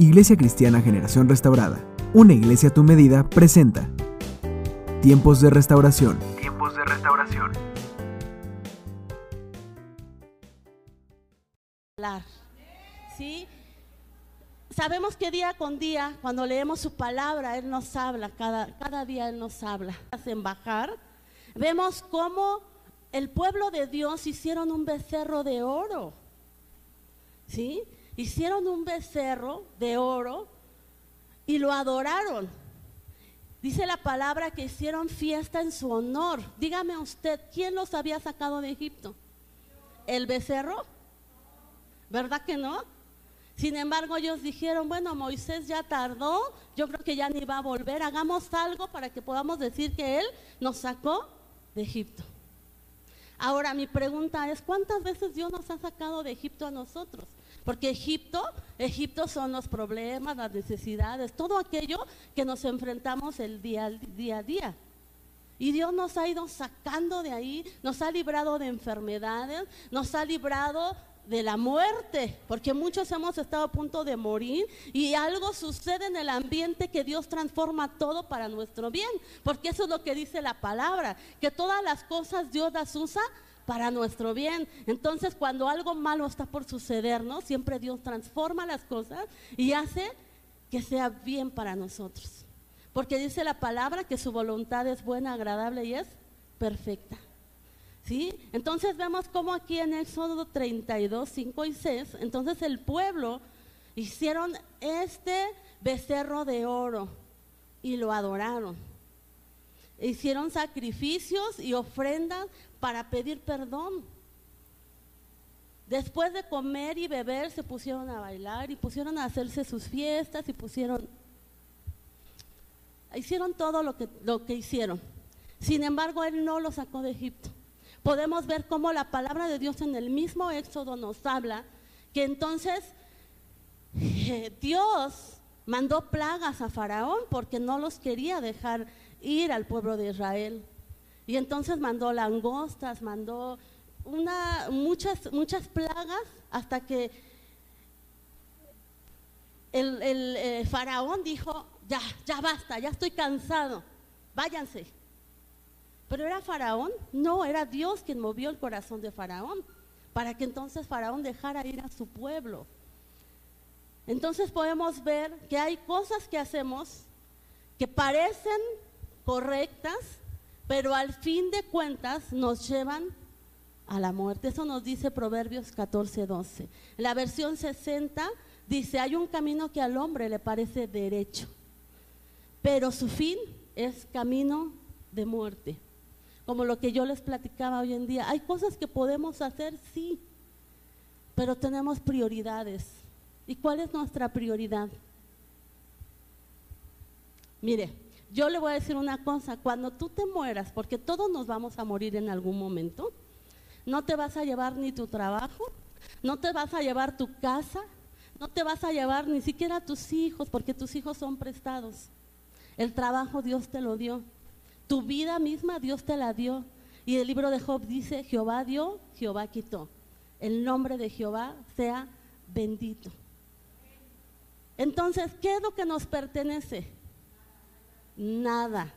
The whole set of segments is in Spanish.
Iglesia Cristiana Generación Restaurada, una iglesia a tu medida, presenta Tiempos de Restauración. Tiempos de Restauración. ¿Sí? Sabemos que día con día, cuando leemos su palabra, Él nos habla, cada, cada día Él nos habla. En bajar, vemos cómo el pueblo de Dios hicieron un becerro de oro. ¿Sí? Hicieron un becerro de oro y lo adoraron. Dice la palabra que hicieron fiesta en su honor. Dígame usted, ¿quién los había sacado de Egipto? ¿El becerro? ¿Verdad que no? Sin embargo, ellos dijeron, bueno, Moisés ya tardó, yo creo que ya ni va a volver, hagamos algo para que podamos decir que Él nos sacó de Egipto. Ahora mi pregunta es, ¿cuántas veces Dios nos ha sacado de Egipto a nosotros? Porque Egipto, Egipto son los problemas, las necesidades, todo aquello que nos enfrentamos el día, a día. Y Dios nos ha ido sacando de ahí, nos ha librado de enfermedades, nos ha librado de la muerte, porque muchos hemos estado a punto de morir y algo sucede en el ambiente que Dios transforma todo para nuestro bien, porque eso es lo que dice la palabra, que todas las cosas Dios las usa para nuestro bien. Entonces, cuando algo malo está por sucedernos, siempre Dios transforma las cosas y hace que sea bien para nosotros. Porque dice la palabra que su voluntad es buena, agradable y es perfecta. ¿Sí? Entonces vemos como aquí en Éxodo 32, 5 y 6, entonces el pueblo hicieron este becerro de oro y lo adoraron. Hicieron sacrificios y ofrendas para pedir perdón. Después de comer y beber se pusieron a bailar y pusieron a hacerse sus fiestas y pusieron, hicieron todo lo que, lo que hicieron. Sin embargo, Él no lo sacó de Egipto podemos ver cómo la palabra de Dios en el mismo Éxodo nos habla que entonces eh, Dios mandó plagas a Faraón porque no los quería dejar ir al pueblo de Israel. Y entonces mandó langostas, mandó una, muchas, muchas plagas hasta que el, eh, faraón dijo, ya, ya basta, ya estoy cansado, váyanse. Pero era Faraón, no, era Dios quien movió el corazón de Faraón, para que entonces Faraón dejara ir a su pueblo. Entonces podemos ver que hay cosas que hacemos que parecen correctas, pero al fin de cuentas nos llevan a la muerte. Eso nos dice Proverbios 14, 12. la versión 60 dice, hay un camino que al hombre le parece derecho, pero su fin es camino de muerte como lo que yo les platicaba hoy en día. Hay cosas que podemos hacer, sí, pero tenemos prioridades. ¿Y cuál es nuestra prioridad? Mire, yo le voy a decir una cosa, cuando tú te mueras, porque todos nos vamos a morir en algún momento, no te vas a llevar ni tu trabajo, no te vas a llevar tu casa, no te vas a llevar ni siquiera tus hijos, porque tus hijos son prestados. El trabajo Dios te lo dio. Tu vida misma Dios te la dio. Y el libro de Job dice, Jehová dio, Jehová quitó. El nombre de Jehová sea bendito. Entonces, ¿qué es lo que nos pertenece? Nada.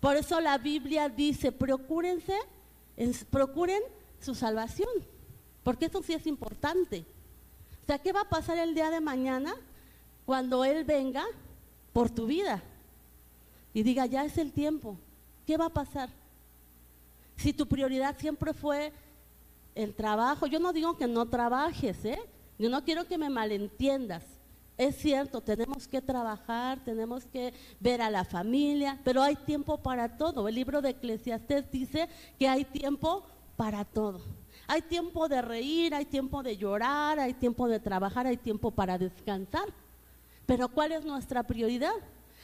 Por eso la Biblia dice, procúrense, procuren su salvación, porque eso sí es importante. O sea, ¿qué va a pasar el día de mañana cuando Él venga por tu vida? Y diga, ya es el tiempo, ¿qué va a pasar? Si tu prioridad siempre fue el trabajo, yo no digo que no trabajes, ¿eh? Yo no quiero que me malentiendas. Es cierto, tenemos que trabajar, tenemos que ver a la familia, pero hay tiempo para todo. El libro de Eclesiastés dice que hay tiempo para todo. Hay tiempo de reír, hay tiempo de llorar, hay tiempo de trabajar, hay tiempo para descansar. Pero ¿cuál es nuestra prioridad?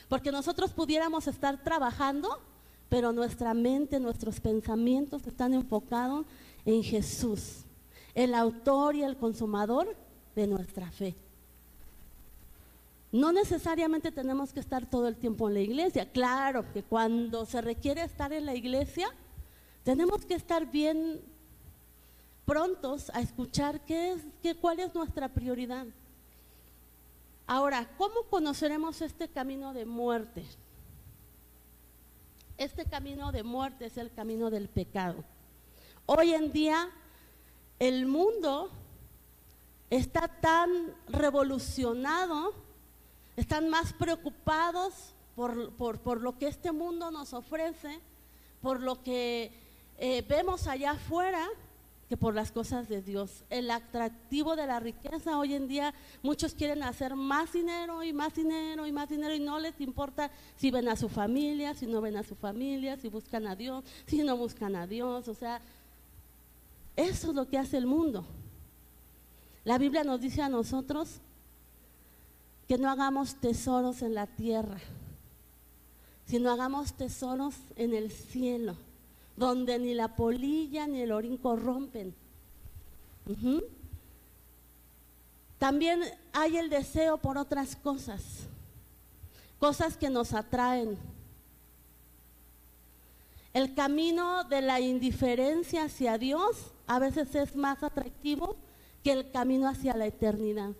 Porque nosotros pudiéramos estar trabajando pero nuestra mente, nuestros pensamientos están enfocados en Jesús, el autor y el consumador de nuestra fe. No necesariamente tenemos que estar todo el tiempo en la iglesia. Claro que cuando se requiere estar en la iglesia, tenemos que estar bien prontos a escuchar qué es, qué, cuál es nuestra prioridad. Ahora, ¿cómo conoceremos este camino de muerte? Este camino de muerte es el camino del pecado. Hoy en día el mundo está tan revolucionado, están más preocupados por, lo que este mundo nos ofrece, por lo que eh, vemos allá afuera, que por las cosas de Dios. El atractivo de la riqueza hoy en día, muchos quieren hacer más dinero y más dinero y más dinero y no les importa si ven a su familia, si no ven a su familia, si buscan a Dios, si no buscan a Dios. O sea, eso es lo que hace el mundo. La Biblia nos dice a nosotros que no hagamos tesoros en la tierra, sino hagamos tesoros en el cielo donde ni la polilla ni el orín corrompen. También hay el deseo por otras cosas, cosas que nos atraen. El camino de la indiferencia hacia Dios a veces es más atractivo que el camino hacia la eternidad.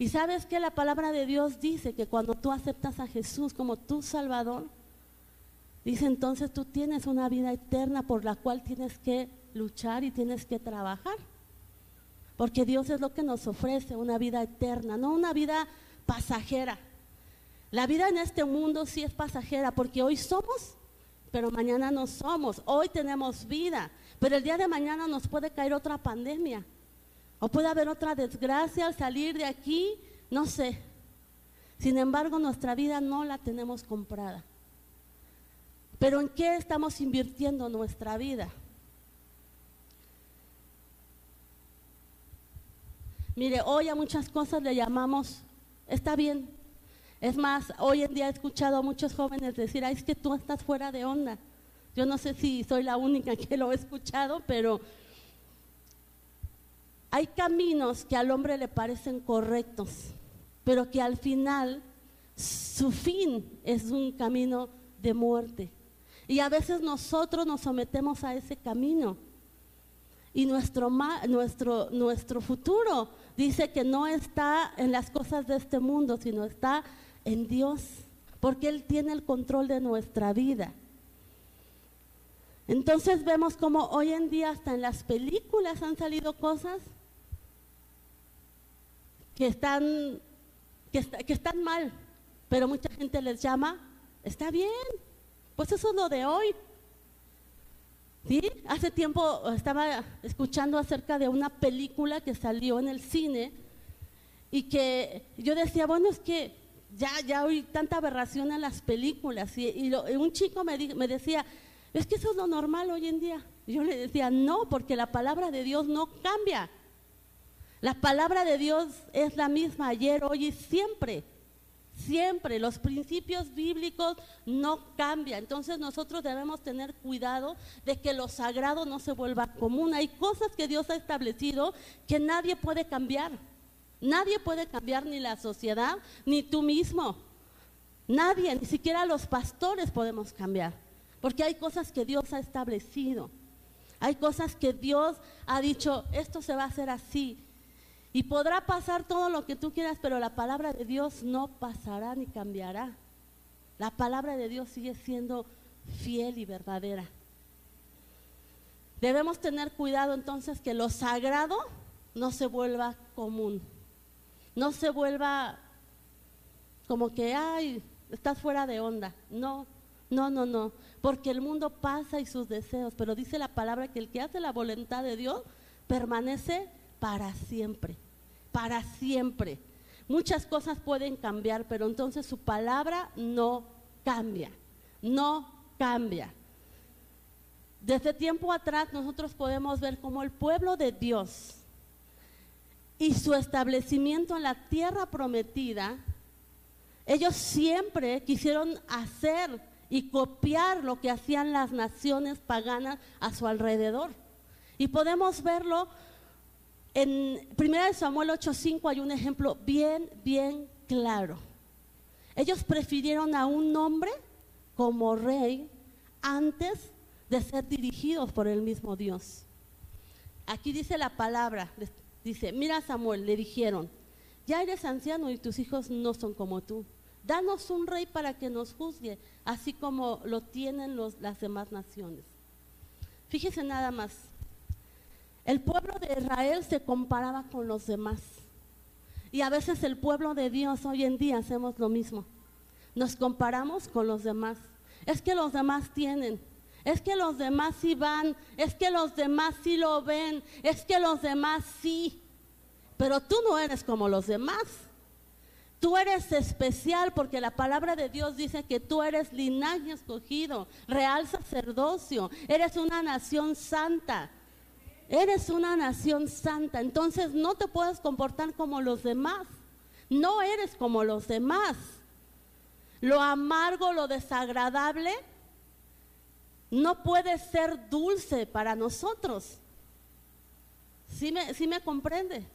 Y sabes que la palabra de Dios dice que cuando tú aceptas a Jesús como tu Salvador, Dice entonces tú tienes una vida eterna por la cual tienes que luchar y tienes que trabajar. Porque Dios es lo que nos ofrece, una vida eterna, no una vida pasajera. La vida en este mundo sí es pasajera porque hoy somos, pero mañana no somos. Hoy tenemos vida, pero el día de mañana nos puede caer otra pandemia. O puede haber otra desgracia al salir de aquí, no sé. Sin embargo, nuestra vida no la tenemos comprada. Pero ¿en qué estamos invirtiendo nuestra vida? Mire, hoy a muchas cosas le llamamos, está bien. Es más, hoy en día he escuchado a muchos jóvenes decir, ay, es que tú estás fuera de onda. Yo no sé si soy la única que lo he escuchado, pero hay caminos que al hombre le parecen correctos, pero que al final su fin es un camino de muerte. Y a veces nosotros nos sometemos a ese camino. Y nuestro, nuestro, nuestro futuro dice que no está en las cosas de este mundo, sino está en Dios, porque Él tiene el control de nuestra vida. Entonces vemos como hoy en día hasta en las películas han salido cosas que están, que, están mal, pero mucha gente les llama, está bien, pues eso es lo de hoy. ¿Sí? Hace tiempo estaba escuchando acerca de una película que salió en el cine y que yo decía, bueno, es que ya, ya hay tanta aberración en las películas. Y, un chico me, me decía, es que eso es lo normal hoy en día. Y yo le decía, no, porque la palabra de Dios no cambia. La palabra de Dios es la misma ayer, hoy y siempre. Siempre los principios bíblicos no cambian. Entonces nosotros debemos tener cuidado de que lo sagrado no se vuelva común. Hay cosas que Dios ha establecido que nadie puede cambiar. Nadie puede cambiar ni la sociedad ni tú mismo. Nadie, ni siquiera los pastores podemos cambiar. Porque hay cosas que Dios ha establecido. Hay cosas que Dios ha dicho, esto se va a hacer así. Y podrá pasar todo lo que tú quieras, pero la palabra de Dios no pasará ni cambiará. La palabra de Dios sigue siendo fiel y verdadera. Debemos tener cuidado entonces que lo sagrado no se vuelva común. No se vuelva como que, ay, estás fuera de onda. No, no, no, no. Porque el mundo pasa y sus deseos, pero dice la palabra que el que hace la voluntad de Dios permanece para siempre, para siempre. Muchas cosas pueden cambiar, pero entonces su palabra no cambia, no cambia. Desde tiempo atrás nosotros podemos ver cómo el pueblo de Dios y su establecimiento en la tierra prometida, ellos siempre quisieron hacer y copiar lo que hacían las naciones paganas a su alrededor. Y podemos verlo en 1 Samuel 8:5 hay un ejemplo bien, bien claro. Ellos prefirieron a un hombre como rey antes de ser dirigidos por el mismo Dios. Aquí dice la palabra, dice, mira Samuel, le dijeron, ya eres anciano y tus hijos no son como tú. Danos un rey para que nos juzgue, así como lo tienen los, las demás naciones. Fíjese nada más. El pueblo de Israel se comparaba con los demás. Y a veces el pueblo de Dios hoy en día hacemos lo mismo. Nos comparamos con los demás. Es que los demás tienen. Es que los demás sí van. Es que los demás sí lo ven. Es que los demás sí. Pero tú no eres como los demás. Tú eres especial porque la palabra de Dios dice que tú eres linaje escogido, real sacerdocio, eres una nación santa. Eres una nación santa, entonces no te puedes comportar como los demás. No eres como los demás. Lo amargo, lo desagradable, no puede ser dulce para nosotros. ¿Sí me, sí me comprende?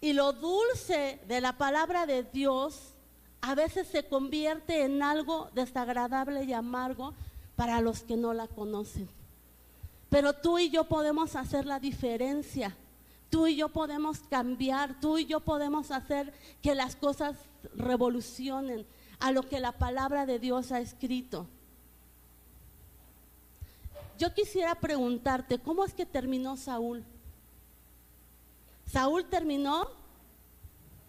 Y lo dulce de la palabra de Dios a veces se convierte en algo desagradable y amargo para los que no la conocen. Pero tú y yo podemos hacer la diferencia. Tú y yo podemos cambiar, tú y yo podemos hacer que las cosas revolucionen a lo que la palabra de Dios ha escrito. Yo quisiera preguntarte, ¿cómo es que terminó Saúl? Saúl terminó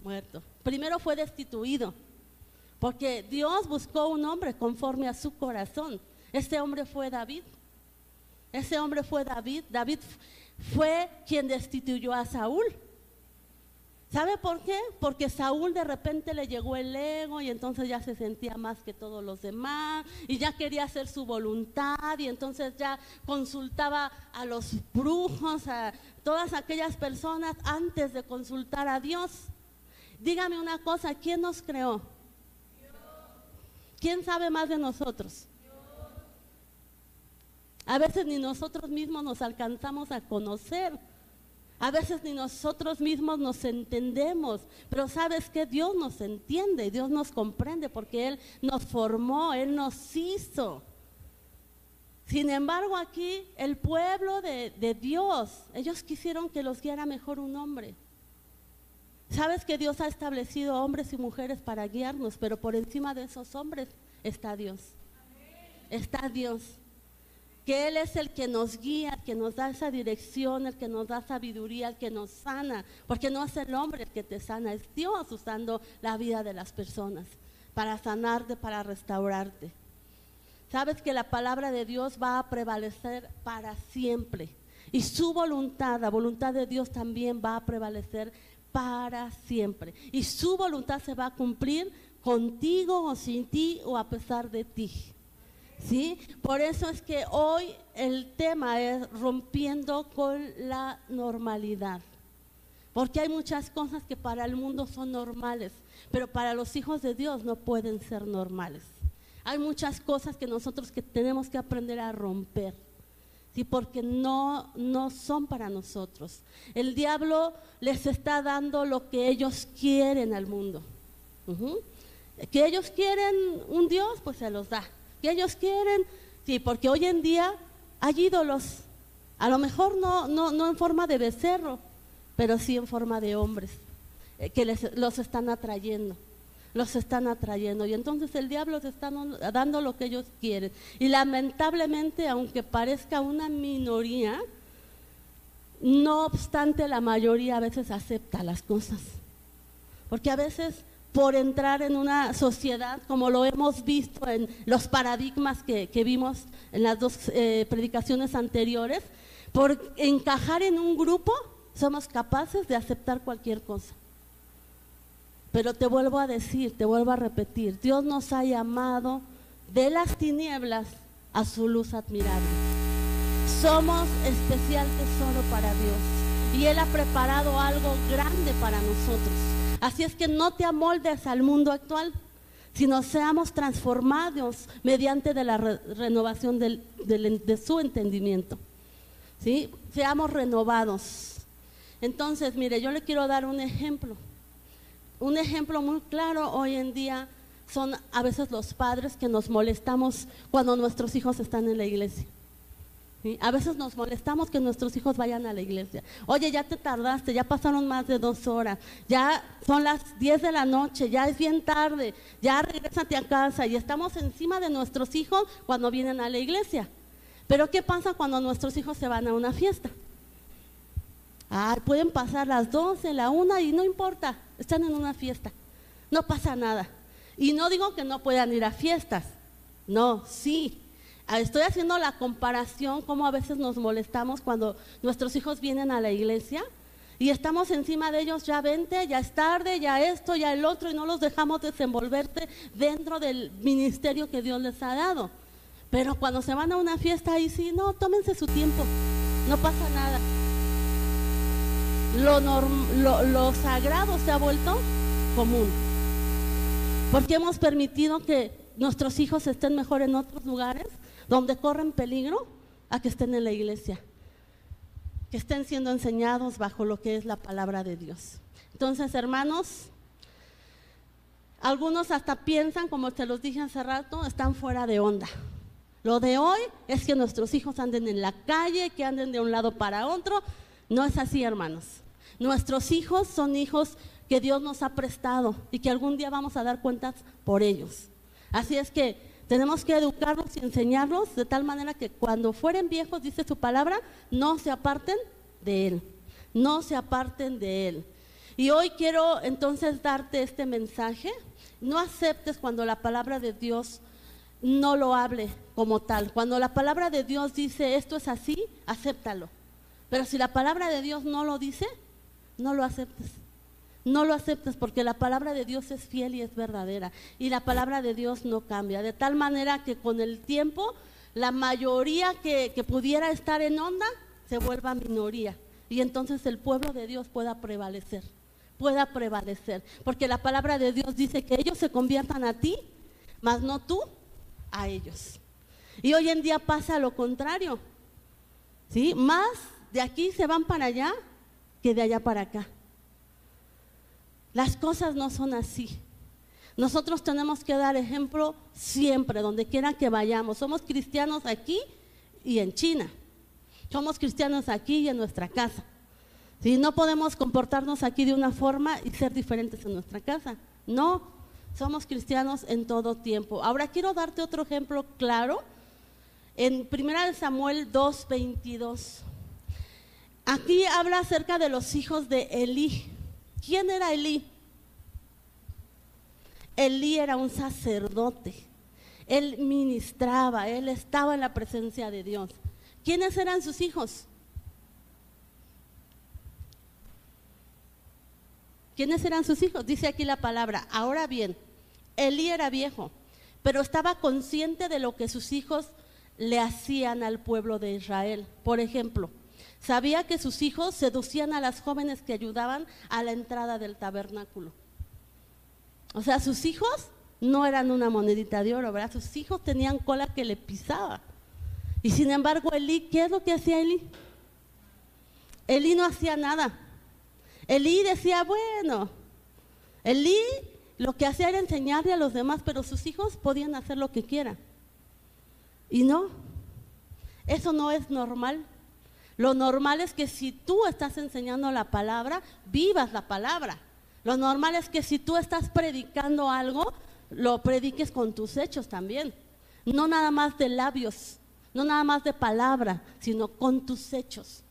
muerto. Primero fue destituido, porque Dios buscó un hombre conforme a su corazón. Ese hombre fue David. Ese hombre fue David. David fue quien destituyó a Saúl. ¿Sabe por qué? Porque Saúl de repente le llegó el ego y entonces ya se sentía más que todos los demás y ya quería hacer su voluntad y entonces ya consultaba a los brujos, a todas aquellas personas antes de consultar a Dios. Dígame una cosa, ¿quién nos creó? ¿Quién sabe más de nosotros? A veces ni nosotros mismos nos alcanzamos a conocer. A veces ni nosotros mismos nos entendemos, pero sabes que Dios nos entiende, Dios nos comprende porque Él nos formó, Él nos hizo. Sin embargo, aquí el pueblo de, de Dios, ellos quisieron que los guiara mejor un hombre. Sabes que Dios ha establecido hombres y mujeres para guiarnos, pero por encima de esos hombres está Dios. Está Dios que Él es el que nos guía, el que nos da esa dirección, el que nos da sabiduría, el que nos sana, porque no es el hombre el que te sana, es Dios usando la vida de las personas para sanarte, para restaurarte. Sabes que la palabra de Dios va a prevalecer para siempre y su voluntad, la voluntad de Dios también va a prevalecer para siempre y su voluntad se va a cumplir contigo o sin ti o a pesar de ti. ¿Sí? Por eso es que hoy el tema es rompiendo con la normalidad. Porque hay muchas cosas que para el mundo son normales, pero para los hijos de Dios no pueden ser normales. Hay muchas cosas que nosotros que tenemos que aprender a romper. Sí, porque no, no son para nosotros. El diablo les está dando lo que ellos quieren al mundo. Que ellos quieren un Dios, pues se los da que ellos quieren. Sí, porque hoy en día hay ídolos, a lo mejor no, no, no en forma de becerro, pero sí en forma de hombres, eh, que les, los están atrayendo, los están atrayendo. Y entonces el diablo les está dando lo que ellos quieren. Y lamentablemente, aunque parezca una minoría, no obstante la mayoría a veces acepta las cosas. Porque a veces por entrar en una sociedad, como lo hemos visto en los paradigmas que, vimos en las dos eh, predicaciones anteriores, por encajar en un grupo somos capaces de aceptar cualquier cosa. Pero te vuelvo a decir, te vuelvo a repetir, Dios nos ha llamado de las tinieblas a su luz admirable. Somos especial tesoro para Dios y Él ha preparado algo grande para nosotros. Así es que no te amoldes al mundo actual, sino seamos transformados mediante de la renovación de su entendimiento. ¿Sí? Seamos renovados. Entonces, mire, yo le quiero dar un ejemplo. Un ejemplo muy claro hoy en día son a veces los padres que nos molestamos cuando nuestros hijos están en la iglesia. A veces nos molestamos que nuestros hijos vayan a la iglesia. Oye, ya te tardaste, ya pasaron más de dos horas, ya son las 10 de la noche, ya es bien tarde, ya regrésate a casa y estamos encima de nuestros hijos cuando vienen a la iglesia. Pero ¿qué pasa cuando nuestros hijos se van a una fiesta? Ah, pueden pasar las 12, la una y no importa, están en una fiesta, no pasa nada. Y no digo que no puedan ir a fiestas, no, sí, estoy haciendo la comparación, como a veces nos molestamos cuando nuestros hijos vienen a la iglesia y estamos encima de ellos, ya vente, ya es tarde, ya esto, ya el otro, y no los dejamos desenvolverse dentro del ministerio que Dios les ha dado. Pero cuando se van a una fiesta, ahí sí, no, tómense su tiempo, no pasa nada. Lo, lo sagrado se ha vuelto común, porque hemos permitido que nuestros hijos estén mejor en otros lugares donde corren peligro a que estén en la iglesia, que estén siendo enseñados bajo lo que es la palabra de Dios. Entonces, hermanos, algunos hasta piensan, como te los dije hace rato, están fuera de onda. Lo de hoy es que nuestros hijos anden en la calle, que anden de un lado para otro. No es así, hermanos. Nuestros hijos son hijos que Dios nos ha prestado y que algún día vamos a dar cuentas por ellos. Así es que tenemos que educarlos y enseñarlos de tal manera que cuando fueren viejos, dice su palabra, no se aparten de Él. No se aparten de Él. Y hoy quiero entonces darte este mensaje. No aceptes cuando la palabra de Dios no lo hable como tal. Cuando la palabra de Dios dice esto es así, acéptalo. Pero si la palabra de Dios no lo dice, no lo aceptes. No lo aceptes porque la palabra de Dios es fiel y es verdadera. Y la palabra de Dios no cambia. De tal manera que con el tiempo la mayoría que, pudiera estar en onda se vuelva minoría. Y entonces el pueblo de Dios pueda prevalecer. Pueda prevalecer. Porque la palabra de Dios dice que ellos se conviertan a ti, mas no tú a ellos. Y hoy en día pasa lo contrario. ¿Sí? Más de aquí se van para allá que de allá para acá. Las cosas no son así. Nosotros tenemos que dar ejemplo siempre, donde quiera que vayamos. Somos cristianos aquí y en China. Somos cristianos aquí y en nuestra casa. Si No podemos comportarnos aquí de una forma y ser diferentes en nuestra casa. No, somos cristianos en todo tiempo. Ahora quiero darte otro ejemplo claro. En 1 Samuel 2:22. Aquí habla acerca de los hijos de Elí. ¿Quién era Elí? Elí era un sacerdote. Él ministraba, él estaba en la presencia de Dios. ¿Quiénes eran sus hijos? ¿Quiénes eran sus hijos? Dice aquí la palabra. Ahora bien, Elí era viejo, pero estaba consciente de lo que sus hijos le hacían al pueblo de Israel. Por ejemplo, Sabía que sus hijos seducían a las jóvenes que ayudaban a la entrada del tabernáculo. O sea, sus hijos no eran una monedita de oro, ¿verdad? Sus hijos tenían cola que le pisaba. Y sin embargo, Elí, ¿qué es lo que hacía Elí? Elí no hacía nada. Elí decía, bueno, Elí lo que hacía era enseñarle a los demás, pero sus hijos podían hacer lo que quieran. Y no, eso no es normal. Lo normal es que si tú estás enseñando la palabra, vivas la palabra. Lo normal es que si tú estás predicando algo, lo prediques con tus hechos también. No nada más de labios, no nada más de palabra, sino con tus hechos.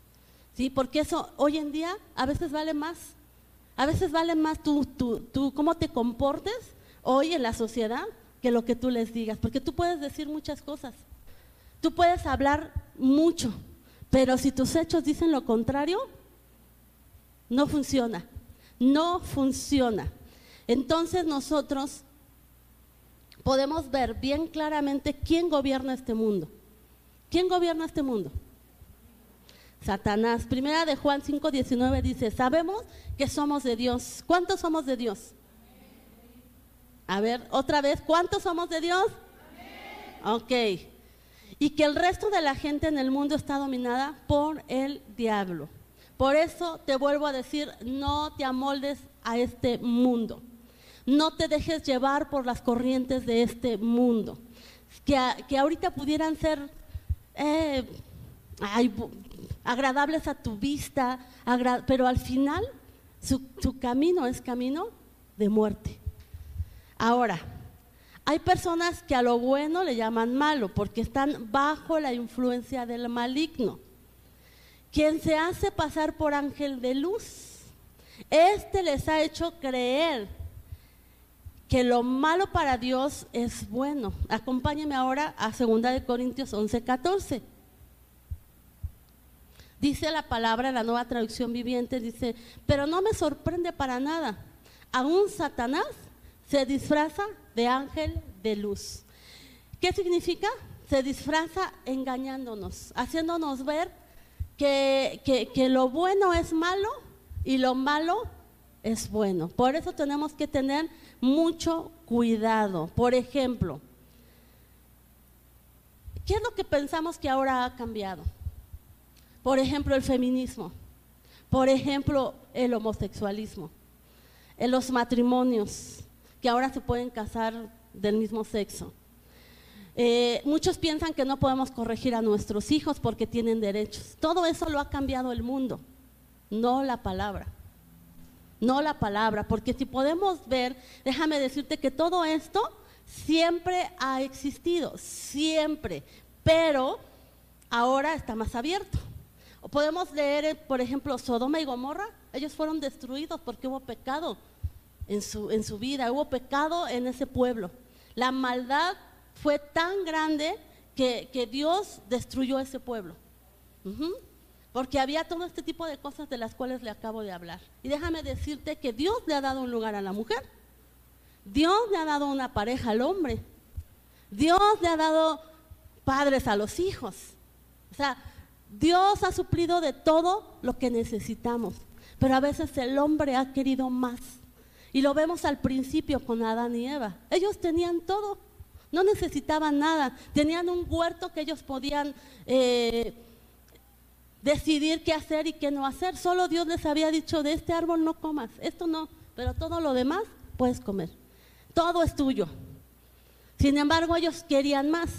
¿Sí? Porque eso hoy en día a veces vale más. A veces vale más tú, tú, tú, cómo te comportes hoy en la sociedad que lo que tú les digas. Porque tú puedes decir muchas cosas. Tú puedes hablar mucho, pero si tus hechos dicen lo contrario, no funciona. No funciona. Entonces nosotros podemos ver bien claramente quién gobierna este mundo. ¿Quién gobierna este mundo? Satanás. Primera de Juan 5:19 dice, sabemos que somos de Dios. ¿Cuántos somos de Dios? A ver, otra vez, ¿cuántos somos de Dios? Ok y que el resto de la gente en el mundo está dominada por el diablo. Por eso te vuelvo a decir, no te amoldes a este mundo. No te dejes llevar por las corrientes de este mundo. Que, que ahorita pudieran ser eh, agradables a tu vista, pero al final su, su camino es camino de muerte. Ahora, hay personas que a lo bueno le llaman malo porque están bajo la influencia del maligno. Quien se hace pasar por ángel de luz, este les ha hecho creer que lo malo para Dios es bueno. Acompáñeme ahora a 2 de Corintios 11, 14. Dice la palabra, la nueva traducción viviente, dice, pero no me sorprende para nada. Aún Satanás se disfraza de ángel de luz. ¿Qué significa? Se disfraza engañándonos, haciéndonos ver que, que lo bueno es malo y lo malo es bueno. Por eso tenemos que tener mucho cuidado. Por ejemplo, ¿qué es lo que pensamos que ahora ha cambiado? Por ejemplo, el feminismo. Por ejemplo, el homosexualismo. En los matrimonios, que ahora se pueden casar del mismo sexo. Eh, muchos piensan que no podemos corregir a nuestros hijos porque tienen derechos. Todo eso lo ha cambiado el mundo, no la palabra no la palabra, porque si podemos ver, déjame decirte que todo esto siempre ha existido, siempre, pero ahora está más abierto. Podemos leer, por ejemplo, Sodoma y Gomorra, ellos fueron destruidos porque hubo pecado en su, vida, hubo pecado en ese pueblo. La maldad fue tan grande que, Dios destruyó ese pueblo. Porque había todo este tipo de cosas de las cuales le acabo de hablar. Y déjame decirte que Dios le ha dado un lugar a la mujer. Dios le ha dado una pareja al hombre. Dios le ha dado padres a los hijos. O sea, Dios ha suplido de todo lo que necesitamos. Pero a veces el hombre ha querido más. Y lo vemos al principio con Adán y Eva. Ellos tenían todo. No necesitaban nada. Tenían un huerto que ellos podían... Eh, decidir qué hacer y qué no hacer. Solo Dios les había dicho, de este árbol no comas, esto no, pero todo lo demás puedes comer. Todo es tuyo. Sin embargo, ellos querían más,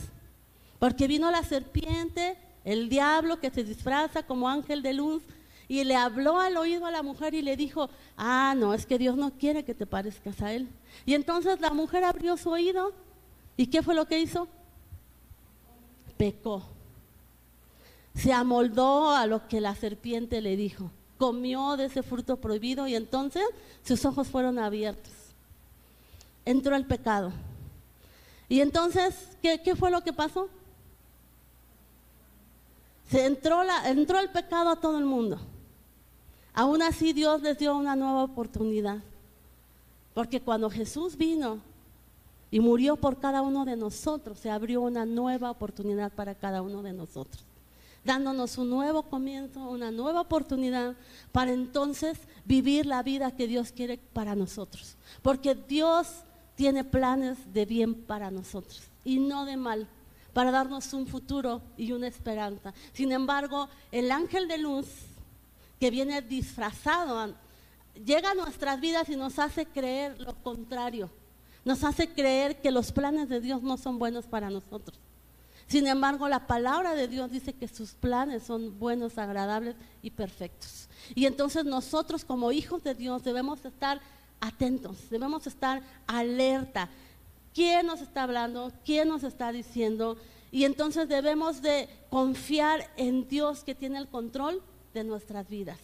porque vino la serpiente, el diablo que se disfraza como ángel de luz, y le habló al oído a la mujer y le dijo, ah, no, es que Dios no quiere que te parezcas a Él. Y entonces la mujer abrió su oído, ¿y qué fue lo que hizo? Pecó se amoldó a lo que la serpiente le dijo, comió de ese fruto prohibido y entonces sus ojos fueron abiertos. Entró el pecado. Y entonces, ¿qué, fue lo que pasó? Se entró, la, entró el pecado a todo el mundo. Aún así Dios les dio una nueva oportunidad. Porque cuando Jesús vino y murió por cada uno de nosotros, se abrió una nueva oportunidad para cada uno de nosotros dándonos un nuevo comienzo, una nueva oportunidad para entonces vivir la vida que Dios quiere para nosotros. Porque Dios tiene planes de bien para nosotros y no de mal, para darnos un futuro y una esperanza. Sin embargo, el ángel de luz que viene disfrazado llega a nuestras vidas y nos hace creer lo contrario. Nos hace creer que los planes de Dios no son buenos para nosotros. Sin embargo, la palabra de Dios dice que sus planes son buenos, agradables y perfectos. Y entonces nosotros como hijos de Dios debemos estar atentos, debemos estar alerta. ¿Quién nos está hablando? ¿Quién nos está diciendo? Y entonces debemos de confiar en Dios que tiene el control de nuestras vidas.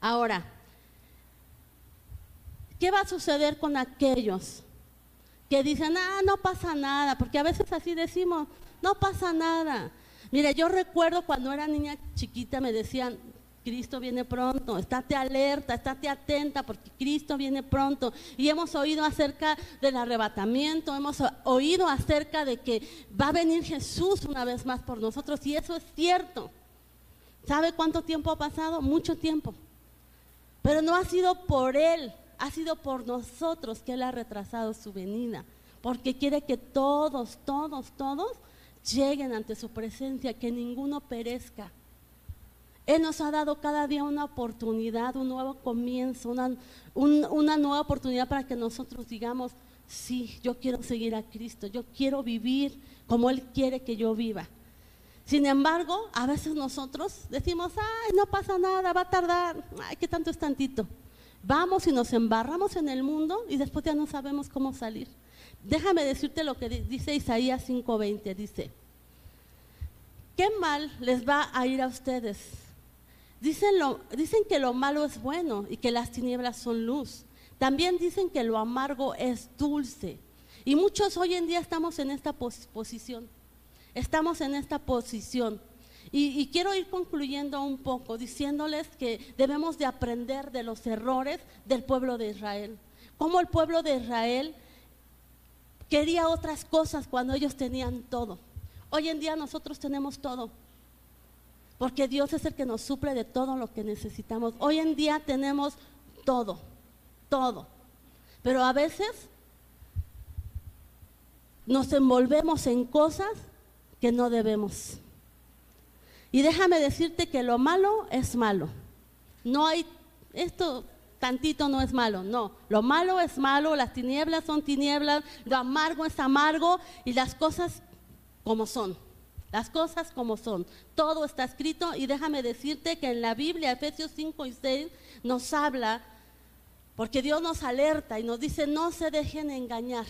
Ahora, ¿qué va a suceder con aquellos que dicen, ah, no pasa nada, porque a veces así decimos, no pasa nada. Mire, yo recuerdo cuando era niña chiquita me decían, Cristo viene pronto, estate alerta, estate atenta porque Cristo viene pronto. Y hemos oído acerca del arrebatamiento, hemos oído acerca de que va a venir Jesús una vez más por nosotros y eso es cierto. ¿Sabe cuánto tiempo ha pasado? Mucho tiempo. Pero no ha sido por Él, ha sido por nosotros que Él ha retrasado su venida, porque quiere que todos, todos, todos lleguen ante su presencia, que ninguno perezca. Él nos ha dado cada día una oportunidad, un nuevo comienzo, una, una nueva oportunidad para que nosotros digamos, sí, yo quiero seguir a Cristo, yo quiero vivir como Él quiere que yo viva. Sin embargo, a veces nosotros decimos, ay, no pasa nada, va a tardar, ay, qué tanto es tantito. Vamos y nos embarramos en el mundo y después ya no sabemos cómo salir. Déjame decirte lo que dice Isaías 5:20, dice, ¿qué mal les va a ir a ustedes? Dicen, lo, dicen que lo malo es bueno y que las tinieblas son luz. También dicen que lo amargo es dulce. Y muchos hoy en día estamos en esta posición. Estamos en esta posición. Y, quiero ir concluyendo un poco diciéndoles que debemos de aprender de los errores del pueblo de Israel. Cómo el pueblo de Israel quería otras cosas cuando ellos tenían todo. Hoy en día nosotros tenemos todo. Porque Dios es el que nos suple de todo lo que necesitamos. Hoy en día tenemos todo todo. Pero a veces nos envolvemos en cosas que no debemos. Y déjame decirte que lo malo es malo. No hay, esto tantito no es malo, no. Lo malo es malo, las tinieblas son tinieblas, lo amargo es amargo y las cosas como son. Las cosas como son. Todo está escrito y déjame decirte que en la Biblia, Efesios 5 y 6, nos habla porque Dios nos alerta y nos dice, no se dejen engañar,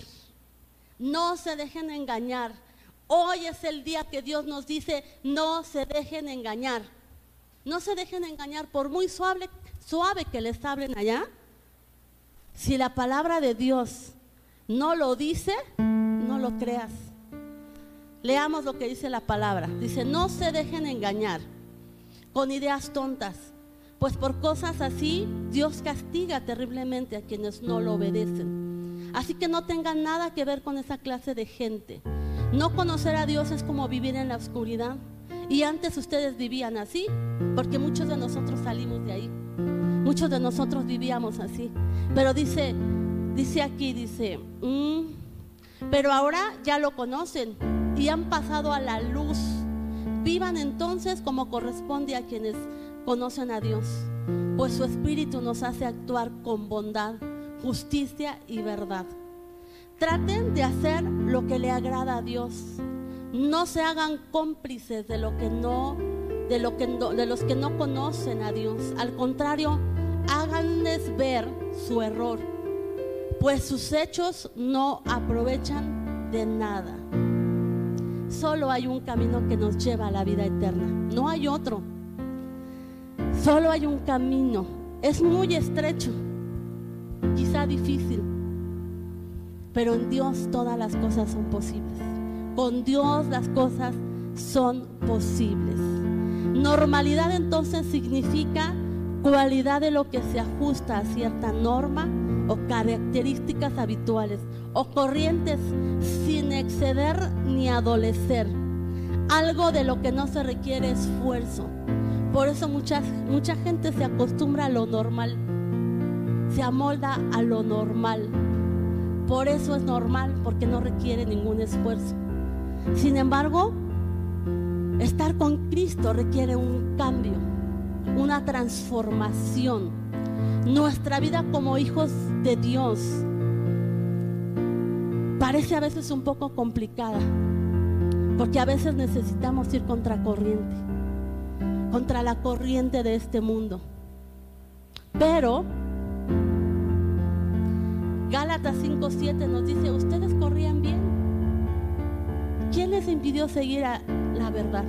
no se dejen engañar. Hoy es el día que Dios nos dice, no se dejen engañar. No se dejen engañar por muy suave, que les hablen allá. Si la palabra de Dios no lo dice, no lo creas. Leamos lo que dice la palabra. Dice, no se dejen engañar con ideas tontas pues por cosas así Dios castiga terriblemente a quienes no lo obedecen. Así que no tengan nada que ver con esa clase de gente. No conocer a Dios es como vivir en la oscuridad. Y antes ustedes vivían así, porque muchos de nosotros salimos de ahí. Muchos de nosotros vivíamos así. Pero dice, dice aquí, dice, mm, pero ahora ya lo conocen y han pasado a la luz. Vivan entonces como corresponde a quienes conocen a Dios, pues su espíritu nos hace actuar con bondad, justicia y verdad. Traten de hacer lo que le agrada a Dios. No se hagan cómplices de lo que no de lo que de los que no conocen a Dios. Al contrario, háganles ver su error, pues sus hechos no aprovechan de nada. Solo hay un camino que nos lleva a la vida eterna, no hay otro. Solo hay un camino. Es muy estrecho, quizá difícil, pero en Dios todas las cosas son posibles. Con Dios las cosas son posibles. Normalidad entonces significa cualidad de lo que se ajusta a cierta norma o características habituales o corrientes sin exceder ni adolecer. Algo de lo que no se requiere esfuerzo por eso mucha, mucha gente se acostumbra a lo normal, se amolda a lo normal. Por eso es normal, porque no requiere ningún esfuerzo. Sin embargo, estar con Cristo requiere un cambio, una transformación. Nuestra vida como hijos de Dios parece a veces un poco complicada, porque a veces necesitamos ir contra corriente contra la corriente de este mundo. Pero Gálatas 5:7 nos dice, ustedes corrían bien. ¿Quién les impidió seguir a la verdad?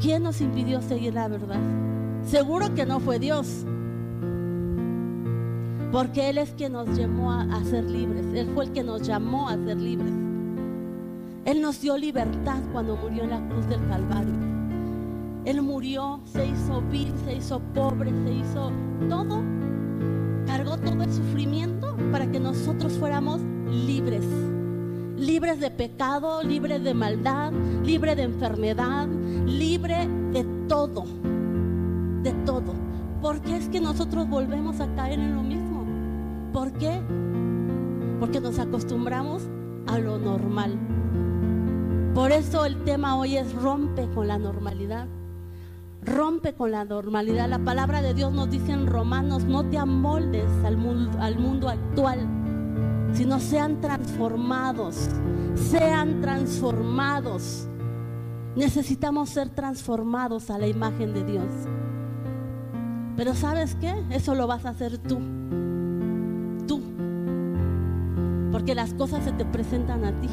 ¿Quién nos impidió seguir la verdad? Seguro que no fue Dios. Porque Él es quien nos llamó a, ser libres. Él fue el que nos llamó a ser libres. Él nos dio libertad cuando murió en la cruz del Calvario. Él murió, se hizo vil, se hizo pobre, se hizo todo. Cargó todo el sufrimiento para que nosotros fuéramos libres. Libres de pecado, libres de maldad, libre de enfermedad, libre de todo. De todo. Porque es que nosotros volvemos a caer en lo mismo. ¿Por qué? Porque nos acostumbramos a lo normal. Por eso el tema hoy es rompe con la normalidad. Rompe con la normalidad. La palabra de Dios nos dice en Romanos, no te amoldes al mundo, al mundo actual, sino sean transformados, sean transformados. Necesitamos ser transformados a la imagen de Dios. Pero ¿sabes qué? Eso lo vas a hacer. Tú. Porque las cosas se te presentan a ti.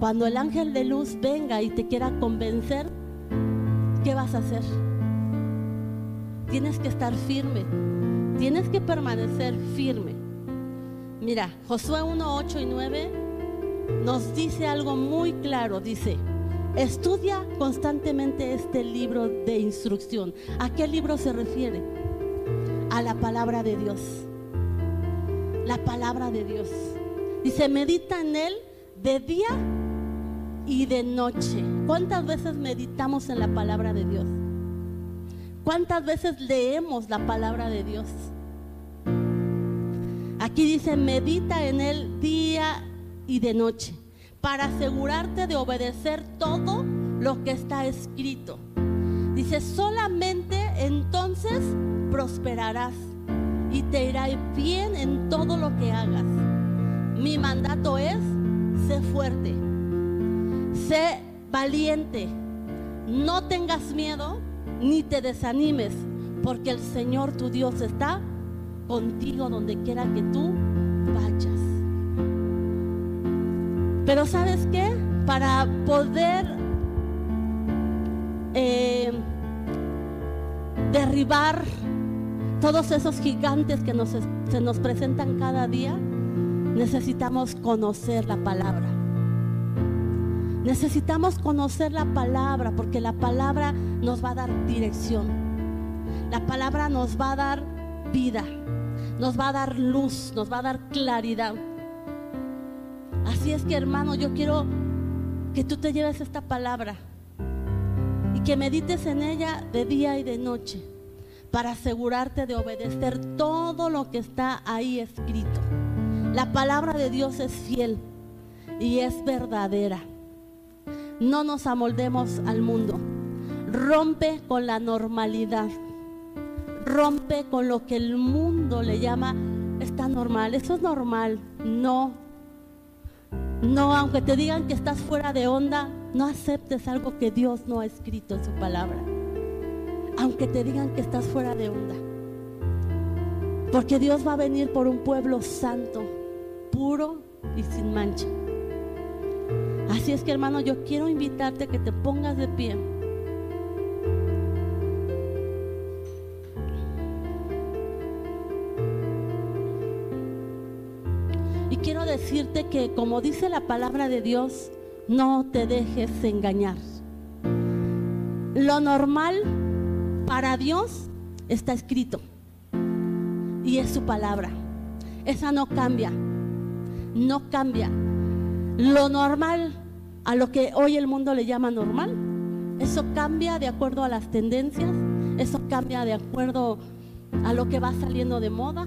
Cuando el ángel de luz venga y te quiera convencer, ¿qué vas a hacer? Tienes que estar firme. Tienes que permanecer firme. Mira, Josué 1, 8 y 9 nos dice algo muy claro. Dice, estudia constantemente este libro de instrucción. ¿A qué libro se refiere? A la palabra de Dios. La palabra de Dios. Dice, medita en él de día y de noche. ¿Cuántas veces meditamos en la palabra de Dios? ¿Cuántas veces leemos la palabra de Dios? Aquí dice, medita en él día y de noche, para asegurarte de obedecer todo lo que está escrito. Dice, solamente entonces prosperarás y te irá bien en todo lo que hagas. Mi mandato es, sé fuerte, sé valiente, no tengas miedo ni te desanimes, porque el Señor tu Dios está contigo donde quiera que tú vayas. Pero sabes qué? Para poder eh, derribar todos esos gigantes que nos, se nos presentan cada día, necesitamos conocer la palabra. Necesitamos conocer la palabra porque la palabra nos va a dar dirección. La palabra nos va a dar vida nos va a dar luz, nos va a dar claridad. Así es que hermano, yo quiero que tú te lleves esta palabra y que medites en ella de día y de noche para asegurarte de obedecer todo lo que está ahí escrito. La palabra de Dios es fiel y es verdadera. No nos amoldemos al mundo. Rompe con la normalidad rompe con lo que el mundo le llama, está normal, eso es normal. No, no, aunque te digan que estás fuera de onda, no aceptes algo que Dios no ha escrito en su palabra. Aunque te digan que estás fuera de onda. Porque Dios va a venir por un pueblo santo, puro y sin mancha. Así es que hermano, yo quiero invitarte a que te pongas de pie. quiero decirte que, como dice la palabra de Dios, no te dejes engañar. Lo normal para Dios está escrito y es su palabra. Esa no cambia, no cambia. Lo normal a lo que hoy el mundo le llama normal, eso cambia de acuerdo a las tendencias, eso cambia de acuerdo a lo que va saliendo de moda.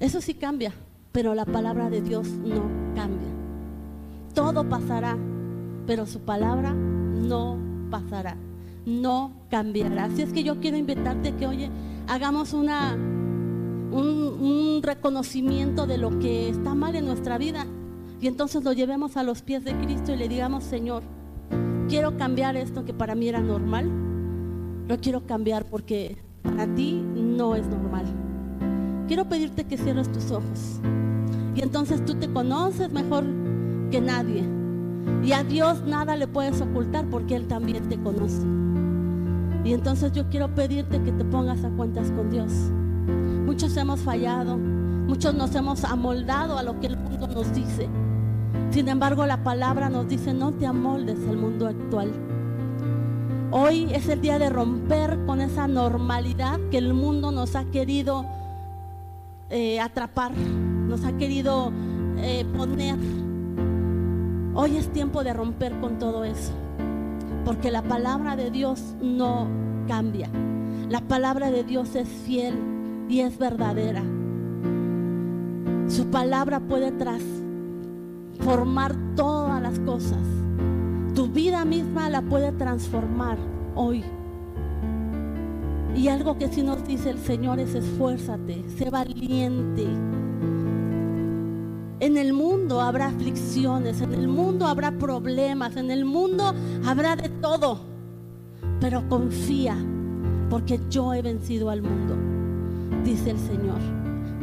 Eso sí cambia pero la palabra de Dios no cambia. Todo pasará, pero su palabra no pasará, no cambiará. Así es que yo quiero invitarte que, oye, hagamos una, un, reconocimiento de lo que está mal en nuestra vida y entonces lo llevemos a los pies de Cristo y le digamos, Señor, quiero cambiar esto que para mí era normal, lo quiero cambiar porque para ti no es normal. Quiero pedirte que cierres tus ojos. Y entonces tú te conoces mejor que nadie. Y a Dios nada le puedes ocultar porque Él también te conoce. Y entonces yo quiero pedirte que te pongas a cuentas con Dios. Muchos hemos fallado, muchos nos hemos amoldado a lo que el mundo nos dice. Sin embargo, la palabra nos dice, no te amoldes al mundo actual. Hoy es el día de romper con esa normalidad que el mundo nos ha querido eh, atrapar, nos ha querido eh, poner. Hoy es tiempo de romper con todo eso, porque la palabra de Dios no cambia. La palabra de Dios es fiel y es verdadera. Su palabra puede transformar todas las cosas. Tu vida misma la puede transformar hoy. Y algo que sí nos dice el Señor es esfuérzate, sé valiente, En el mundo habrá aflicciones, en el mundo habrá problemas, en el mundo habrá de todo. Pero confía, porque yo he vencido al mundo, dice el Señor.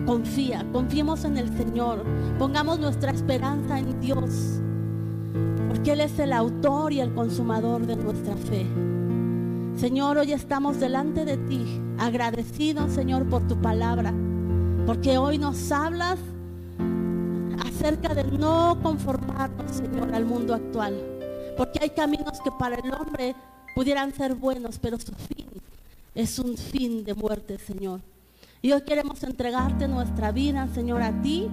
Confía, confiemos en el Señor, pongamos nuestra esperanza en Dios, porque Él es el autor y el consumador de nuestra fe. Señor, hoy estamos delante de ti, agradecidos, Señor, por tu palabra, porque hoy nos hablas acerca de no conformarnos, Señor, al mundo actual. Porque hay caminos que para el hombre pudieran ser buenos, pero su fin es un fin de muerte, Señor. Y hoy queremos entregarte nuestra vida, Señor, a ti,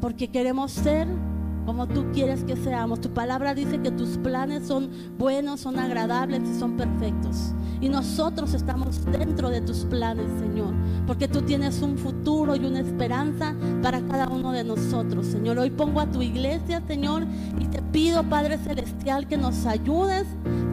porque queremos ser como tú quieres que seamos. Tu palabra dice que tus planes son buenos, son agradables y son perfectos. Y nosotros estamos dentro de tus planes, Señor, porque tú tienes un futuro y una esperanza para cada uno de nosotros, Señor. Hoy pongo a tu iglesia, Señor, y te pido, Padre Celestial, que nos ayudes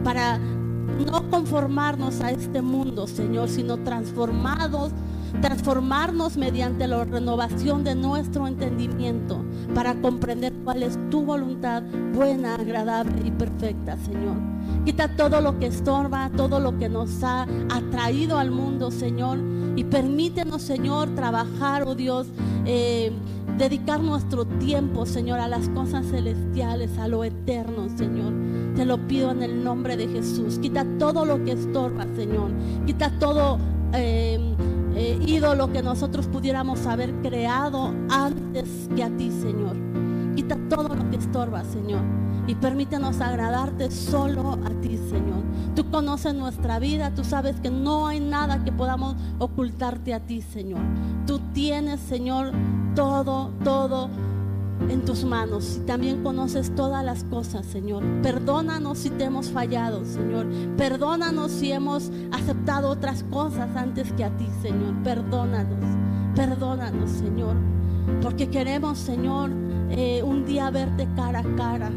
para no conformarnos a este mundo, Señor, sino transformados transformarnos mediante la renovación de nuestro entendimiento para comprender cuál es tu voluntad buena, agradable y perfecta, Señor. Quita todo lo que estorba, todo lo que nos ha atraído al mundo, Señor, y permítenos, Señor, trabajar, oh Dios, eh, dedicar nuestro tiempo, Señor, a las cosas celestiales, a lo eterno, Señor. Te lo pido en el nombre de Jesús. Quita todo lo que estorba, Señor. Quita todo... Eh, eh, ídolo que nosotros pudiéramos haber creado antes que a ti, Señor. Quita todo lo que estorba, Señor. Y permítenos agradarte solo a ti, Señor. Tú conoces nuestra vida, tú sabes que no hay nada que podamos ocultarte a ti, Señor. Tú tienes, Señor, todo, todo en tus manos y también conoces todas las cosas, Señor. Perdónanos si te hemos fallado, Señor. Perdónanos si hemos aceptado otras cosas antes que a ti, Señor. Perdónanos, perdónanos, Señor. Porque queremos, Señor, eh, un día verte cara a cara.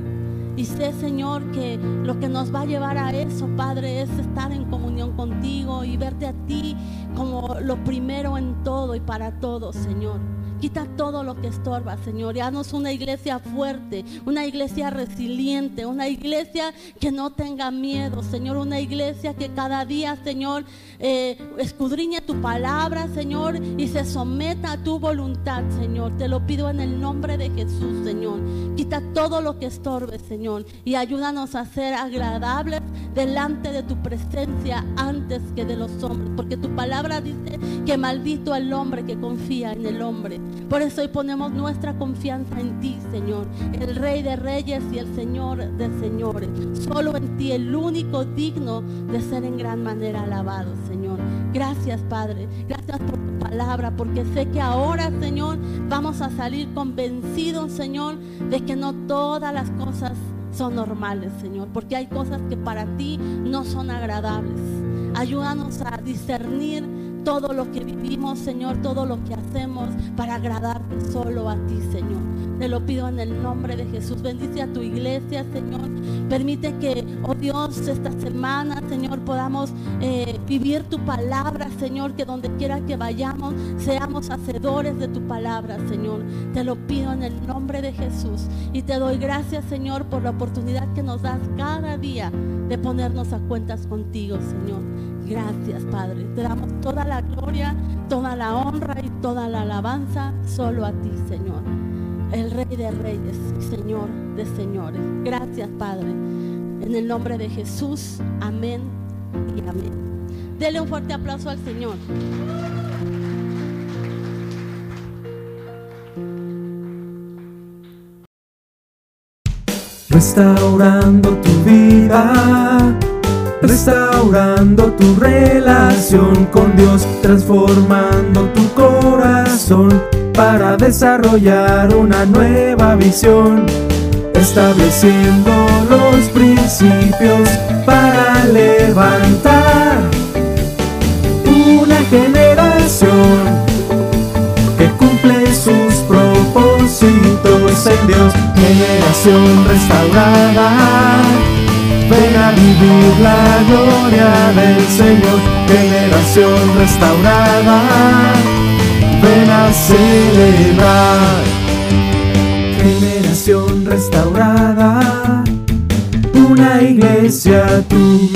Y sé, Señor, que lo que nos va a llevar a eso, Padre, es estar en comunión contigo y verte a ti como lo primero en todo y para todo, Señor. Quita todo lo que estorba, Señor. Y haznos una iglesia fuerte, una iglesia resiliente, una iglesia que no tenga miedo, Señor. Una iglesia que cada día, Señor, eh, escudriñe tu palabra, Señor, y se someta a tu voluntad, Señor. Te lo pido en el nombre de Jesús, Señor. Quita todo lo que estorbe, Señor. Y ayúdanos a ser agradables delante de tu presencia antes que de los hombres. Porque tu palabra dice que maldito el hombre que confía en el hombre. Por eso hoy ponemos nuestra confianza en ti, Señor, el Rey de Reyes y el Señor de Señores. Solo en ti, el único digno de ser en gran manera alabado, Señor. Gracias, Padre. Gracias por tu palabra, porque sé que ahora, Señor, vamos a salir convencidos, Señor, de que no todas las cosas son normales, Señor, porque hay cosas que para ti no son agradables. Ayúdanos a discernir todo lo que vivimos, Señor, todo lo que hacemos para agradarte solo a ti, Señor. Te lo pido en el nombre de Jesús. Bendice a tu iglesia, Señor. Permite que, oh Dios, esta semana, Señor, podamos eh, vivir tu palabra, Señor, que donde quiera que vayamos, seamos hacedores de tu palabra, Señor. Te lo pido en el nombre de Jesús. Y te doy gracias, Señor, por la oportunidad que nos das cada día de ponernos a cuentas contigo, Señor. Gracias, Padre. Te damos toda la gloria, toda la honra y toda la alabanza solo a ti, Señor. El Rey de Reyes, Señor de Señores. Gracias, Padre. En el nombre de Jesús, amén y amén. Dele un fuerte aplauso al Señor. Restaurando tu vida restaurando tu relación con Dios, transformando tu corazón para desarrollar una nueva visión, estableciendo los principios para levantar una generación que cumple sus propósitos en Dios, generación restaurada Ven a vivir la gloria del Señor, generación restaurada. Ven a celebrar. Generación restaurada. Una iglesia, tu